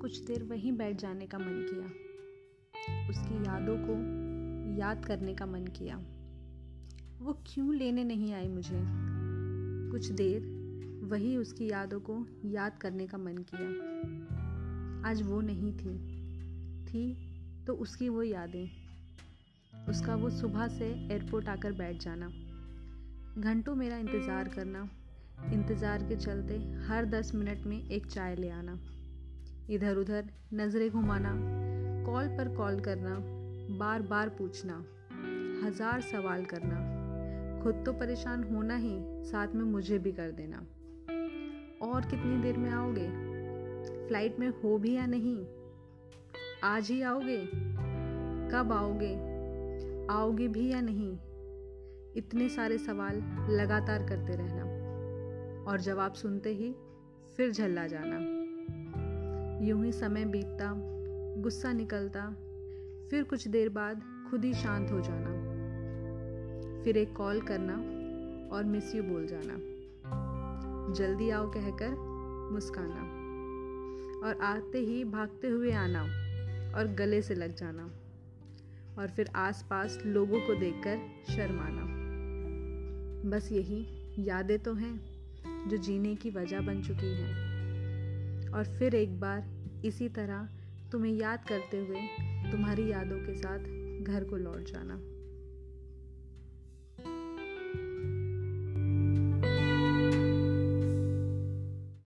कुछ देर वहीं बैठ जाने का मन किया। उसकी यादों को याद करने का मन किया। वो क्यों लेने नहीं आई मुझे? कुछ देर वही उसकी यादों को याद करने का मन किया। आज वो नहीं थी। थी तो उसकी वो यादें। उसका वो सुबह से एयरपोर्ट आकर बैठ जाना। घंटों मेरा इंतज़ार करना। इंतज़ार के चलते हर दस मिनट में एक चाय ले आना। इधर उधर नज़रें घुमाना, कॉल पर कॉल करना बार बार पूछना, हज़ार सवाल करना। खुद तो परेशान होना ही साथ में मुझे भी कर देना। और कितनी देर में आओगे? फ़्लाइट में हो भी या नहीं? आज ही आओगे? कब आओगे? आओगे भी या नहीं? इतने सारे सवाल लगातार करते रहना। और जवाब सुनते ही फिर झल्ला जाना। यूँ ही समय बीतता, गुस्सा निकलता, फिर कुछ देर बाद खुद ही शांत हो जाना। फिर एक कॉल करना और मिस यू बोल जाना। जल्दी आओ कहकर मुस्काना और आते ही भागते हुए आना और गले से लग जाना और फिर आसपास लोगों को देखकर शर्माना। बस यही, यादें तो हैं। जो जीने की वजह बन चुकी हैं। और फिर एक बार इसी तरह तुम्हें याद करते हुए तुम्हारी यादों के साथ घर को लौट जाना।